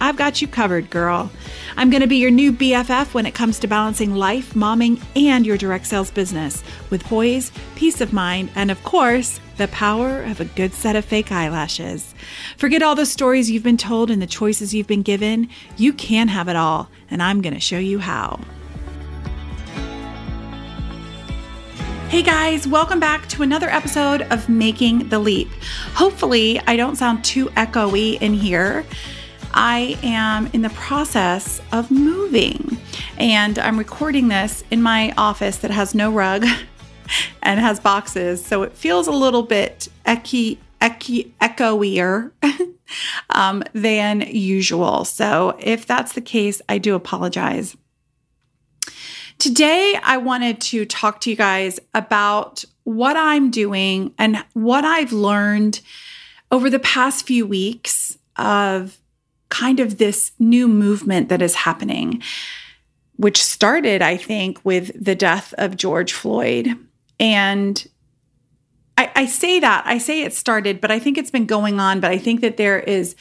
I've got you covered, girl. I'm going to be your new BFF when it comes to balancing life, momming, and your direct sales business with poise, peace of mind, and of course, the power of a good set of fake eyelashes. Forget all the stories you've been told and the choices you've been given. You can have it all, and I'm going to show you how. Hey guys, welcome back to another episode of Making the Leap. Hopefully, I don't sound too echoey in here. I am in the process of moving and I'm recording this in my office that has no rug and has boxes. So it feels a little bit ecky, ecky, echoier um, than usual. So if that's the case, I do apologize. Today, I wanted to talk to you guys about what I'm doing and what I've learned over the past few weeks of kind of this new movement that is happening, which started, I think, with the death of George Floyd. And I, I, say that, I say it started, but I think it's been going on. But I think that there is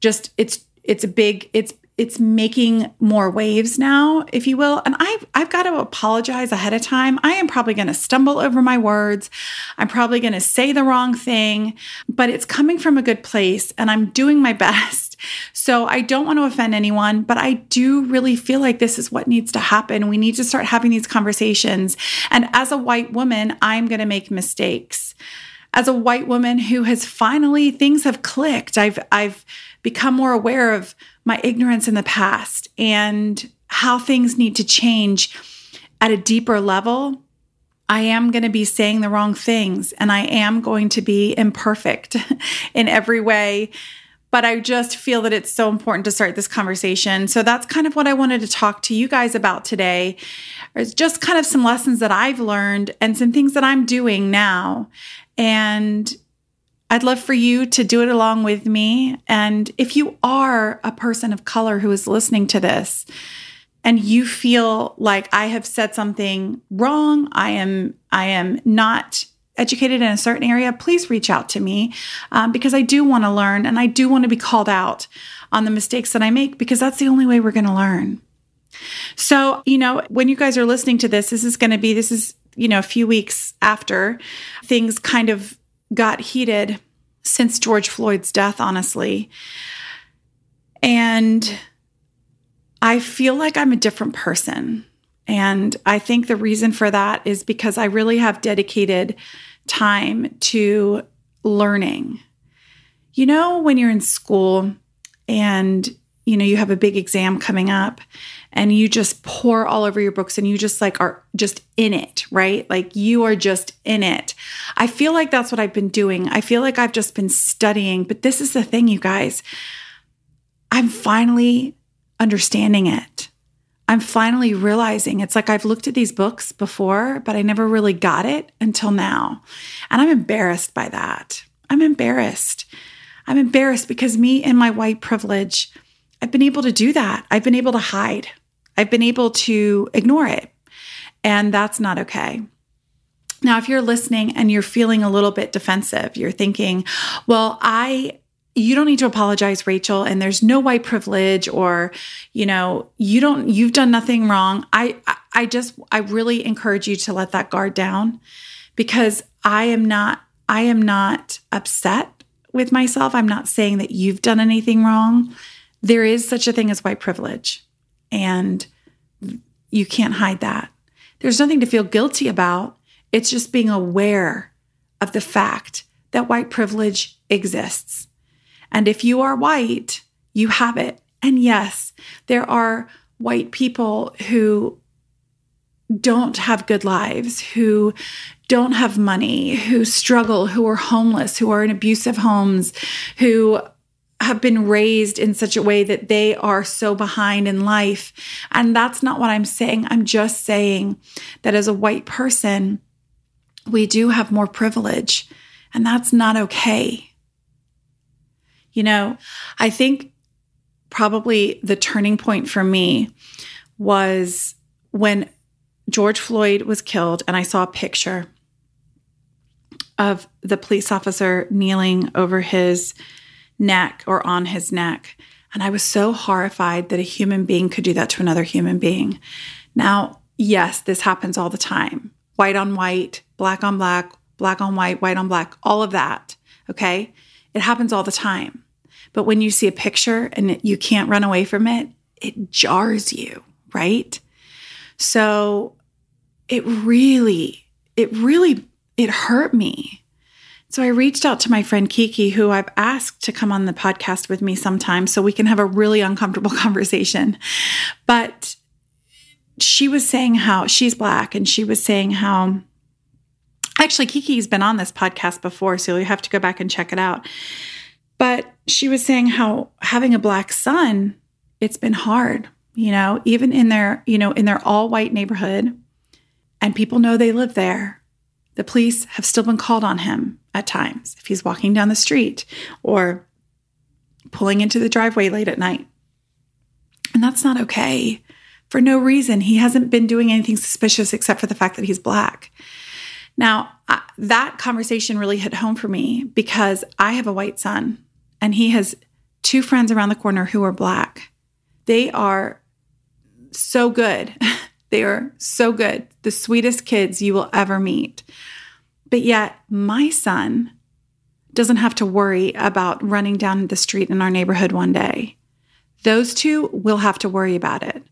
just it's it's a big it's it's making more waves now, if you will. And I've I've got to apologize ahead of time. I am probably going to stumble over my words. I'm probably going to say the wrong thing, but it's coming from a good place and I'm doing my best. So I don't want to offend anyone, but I do really feel like this is what needs to happen. We need to start having these conversations. And as a white woman, I'm going to make mistakes. As a white woman who has finally things have clicked. I've I've become more aware of my ignorance in the past and how things need to change at a deeper level, I am going to be saying the wrong things and I am going to be imperfect in every way. But I just feel that it's so important to start this conversation. So that's kind of what I wanted to talk to you guys about today. It's just kind of some lessons that I've learned and some things that I'm doing now. And I'd love for you to do it along with me. And if you are a person of color who is listening to this and you feel like I have said something wrong, I am, I am not educated in a certain area, please reach out to me um, because I do want to learn and I do want to be called out on the mistakes that I make because that's the only way we're going to learn. So, you know, when you guys are listening to this, this is going to be, this is, you know, a few weeks after things kind of got heated since George Floyd's death, honestly. And I feel like I'm a different person. And I think the reason for that is because I really have dedicated time to learning. You know, when you're in school and you know you have a big exam coming up and you just pour all over your books and you just like are just in it, right? Like you are just in it. I feel like that's what I've been doing. I feel like I've just been studying, but this is the thing, you guys. I'm finally understanding it. I'm finally realizing it's like I've looked at these books before, but I never really got it until now. And I'm embarrassed by that. I'm embarrassed. I'm embarrassed because me and my white privilege, I've been able to do that. I've been able to hide. I've been able to ignore it. And that's not okay. Now, if you're listening and you're feeling a little bit defensive, you're thinking, well, I, you don't need to apologize, Rachel, and there's no white privilege or, you know, you don't, you've done nothing wrong. I, I just, I really encourage you to let that guard down because I am not, I am not upset with myself. I'm not saying that you've done anything wrong. There is such a thing as white privilege. And you can't hide that. There's nothing to feel guilty about. It's just being aware of the fact that white privilege exists. And if you are white, you have it. And yes, there are white people who don't have good lives, who don't have money, who struggle, who are homeless, who are in abusive homes, who have been raised in such a way that they are so behind in life. And that's not what I'm saying. I'm just saying that as a white person, we do have more privilege, and that's not okay. You know, I think probably the turning point for me was when George Floyd was killed, and I saw a picture of the police officer kneeling over his neck or on his neck. And I was so horrified that a human being could do that to another human being. Now, yes, this happens all the time white on white, black on black, black on white, white on black, all of that. Okay. It happens all the time. But when you see a picture and you can't run away from it, it jars you, right? So it really, it really, it hurt me so I reached out to my friend Kiki, who I've asked to come on the podcast with me sometime so we can have a really uncomfortable conversation. But she was saying how she's black and she was saying how actually Kiki's been on this podcast before, so you have to go back and check it out. But she was saying how having a black son, it's been hard, you know, even in their, you know, in their all white neighborhood and people know they live there the police have still been called on him at times if he's walking down the street or pulling into the driveway late at night. And that's not okay for no reason. He hasn't been doing anything suspicious except for the fact that he's black. Now, that conversation really hit home for me because I have a white son and he has two friends around the corner who are black. They are so good. They are so good, the sweetest kids you will ever meet. But yet, my son doesn't have to worry about running down the street in our neighborhood one day. Those two will have to worry about it.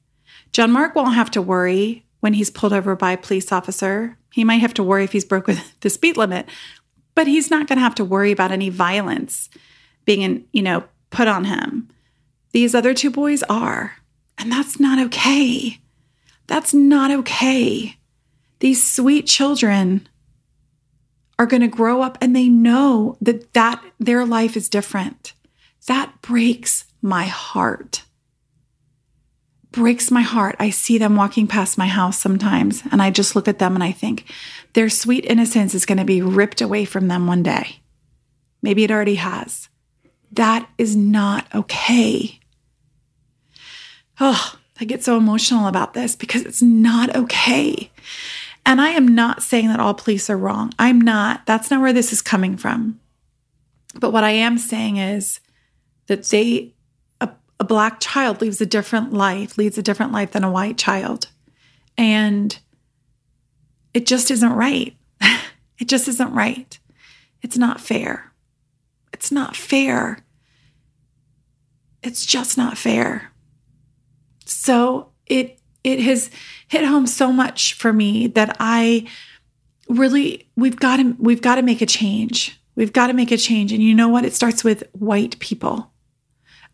John Mark won't have to worry when he's pulled over by a police officer. He might have to worry if he's broken the speed limit, but he's not going to have to worry about any violence being, in, you know, put on him. These other two boys are, and that's not okay. That's not okay. These sweet children are going to grow up and they know that that their life is different. That breaks my heart. Breaks my heart. I see them walking past my house sometimes and I just look at them and I think their sweet innocence is going to be ripped away from them one day. Maybe it already has. That is not okay. Oh, I get so emotional about this because it's not okay. And I am not saying that all police are wrong. I'm not. That's not where this is coming from. But what I am saying is that they, a, black child leads a different life, leads a different life than a white child. And it just isn't right. it just isn't right. It's not fair. It's not fair. It's just not fair. So it it has hit home so much for me that I really we've got to we've got to make a change. We've got to make a change. And you know what? It starts with white people.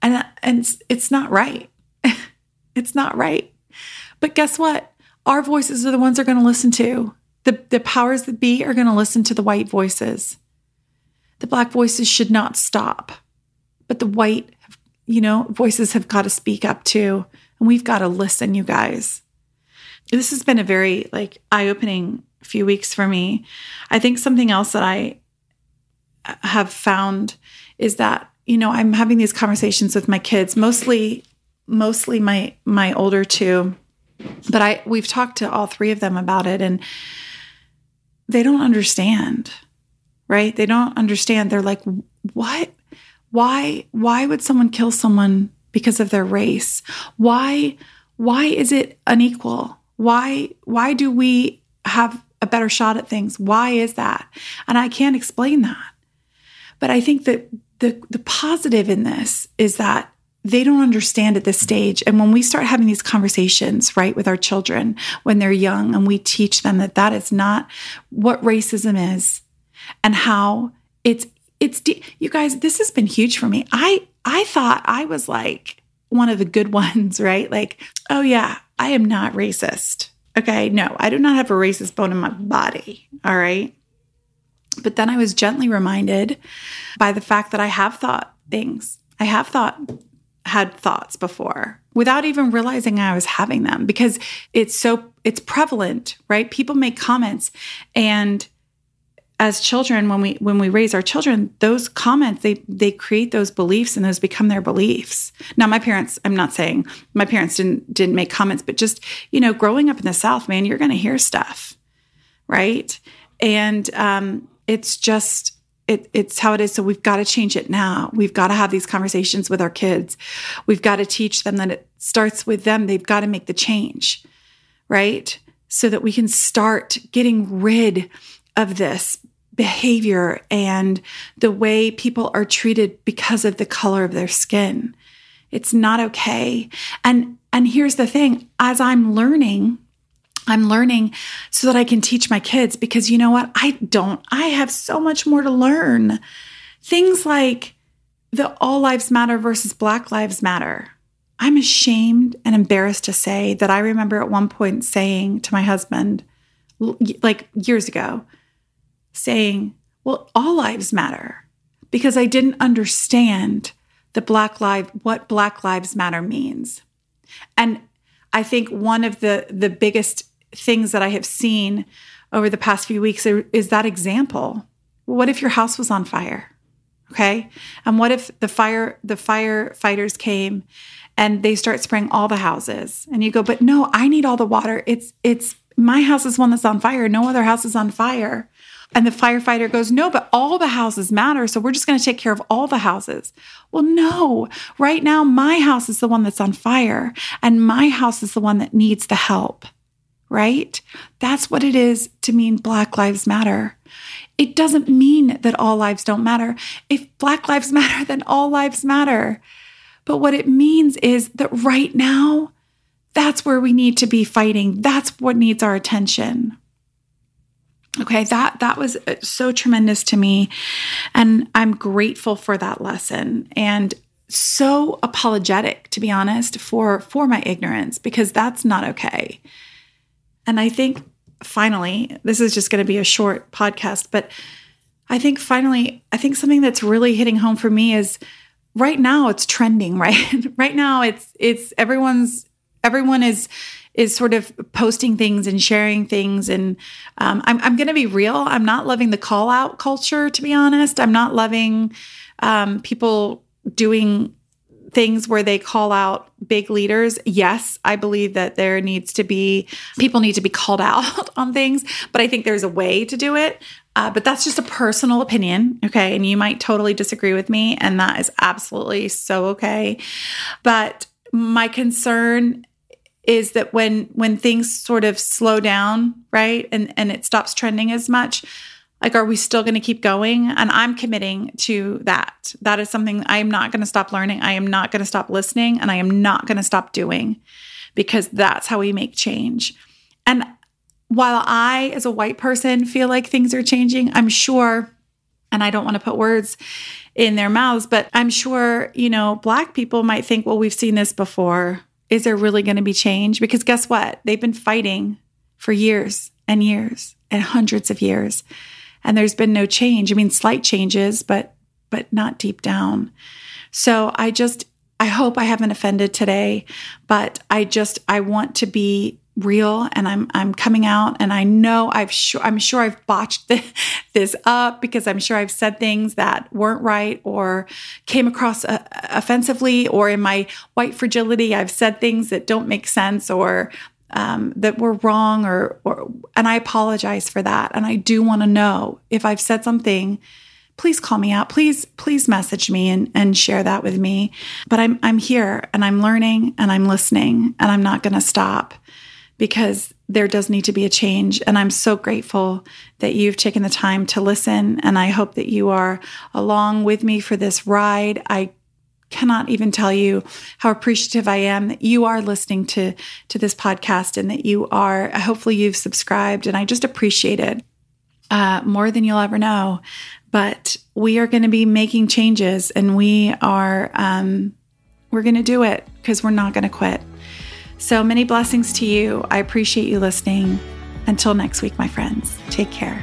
And and it's, not right. it's not right. But guess what? Our voices are the ones they're going to listen to. The the powers that be are going to listen to the white voices. The black voices should not stop. But the white, you know, voices have got to speak up too. And we've got to listen, you guys. This has been a very like eye-opening few weeks for me. I think something else that I uh, have found is that, you know, I'm having these conversations with my kids, mostly mostly my my older two. But I we've talked to all three of them about it and they don't understand. Right? They don't understand. They're like, "What? Why why would someone kill someone because of their race? Why why is it unequal? Why why do we have a better shot at things? Why is that? And I can't explain that. But I think that the the positive in this is that they don't understand at this stage. And when we start having these conversations, right, with our children when they're young, and we teach them that that is not what racism is and how it's, it's, you guys, this has been huge for me. I, I thought I was like one of the good ones, right? Like, oh yeah, I am not racist. Okay, no, I do not have a racist bone in my body. All right. But then I was gently reminded by the fact that I have thought things. I have thought had thoughts before without even realizing I was having them because it's so it's prevalent, right? People make comments and as children when we when we raise our children those comments they they create those beliefs and those become their beliefs now my parents i'm not saying my parents didn't didn't make comments but just you know growing up in the south man you're going to hear stuff right and um, it's just it, it's how it is. So we've got to change it now. We've got to have these conversations with our kids. We've got to teach them that it starts with them. They've got to make the change right? So that we can start getting rid of this behavior and the way people are treated because of the color of their skin. It's not okay. And and here's the thing, as I'm learning, I'm learning so that I can teach my kids because you know what? I don't. I have so much more to learn. Things like the all lives matter versus black lives matter. I'm ashamed and embarrassed to say that I remember at one point saying to my husband, like years ago, saying, well, all lives matter because I didn't understand the Black Lives, what Black Lives Matter means. And I think one of the, the biggest things that I have seen over the past few weeks is that example. What if your house was on fire? Okay. And what if the fire, the firefighters came and they start spraying all the houses and you go, but no, I need all the water. It's, it's my house is one that's on fire. No other house is on fire. And the firefighter goes, No, but all the houses matter. So we're just going to take care of all the houses. Well, no, right now, my house is the one that's on fire, and my house is the one that needs the help, right? That's what it is to mean Black Lives Matter. It doesn't mean that all lives don't matter. If Black Lives Matter, then all lives matter. But what it means is that right now, that's where we need to be fighting. That's what needs our attention. Okay, that that was uh, so tremendous to me and I'm grateful for that lesson and so apologetic to be honest for for my ignorance because that's not okay. And I think finally, this is just going to be a short podcast, but I think finally, I think something that's really hitting home for me is right now it's trending, right? right now it's it's everyone's everyone is is sort of posting things and sharing things. And um, I'm, I'm going to be real. I'm not loving the call out culture, to be honest. I'm not loving um, people doing things where they call out big leaders. Yes, I believe that there needs to be, people need to be called out on things, but I think there's a way to do it. Uh, but that's just a personal opinion. Okay. And you might totally disagree with me, and that is absolutely so okay. But my concern is that when when things sort of slow down, right? And and it stops trending as much, like are we still going to keep going? And I'm committing to that. That is something I am not going to stop learning. I am not going to stop listening and I am not going to stop doing because that's how we make change. And while I as a white person feel like things are changing, I'm sure and I don't want to put words in their mouths, but I'm sure, you know, black people might think, well, we've seen this before is there really going to be change? Because guess what? They've been fighting for years and years and hundreds of years. And there's been no change. I mean, slight changes, but but not deep down. So I just I hope I haven't offended today, but I just I want to be real and I'm I'm coming out and I know I've sure I'm sure I've botched this up because I'm sure I've said things that weren't right or came across uh, offensively or in my white fragility I've said things that don't make sense or um, that were wrong or or and I apologize for that and I do want to know if I've said something please call me out please please message me and, and share that with me but I'm I'm here and I'm learning and I'm listening and I'm not going to stop because there does need to be a change. And I'm so grateful that you've taken the time to listen. And I hope that you are along with me for this ride. I cannot even tell you how appreciative I am that you are listening to, to this podcast and that you are, hopefully, you've subscribed. And I just appreciate it uh, more than you'll ever know. But we are going to be making changes and we are, um, we're going to do it because we're not going to quit. So many blessings to you. I appreciate you listening. Until next week, my friends, take care.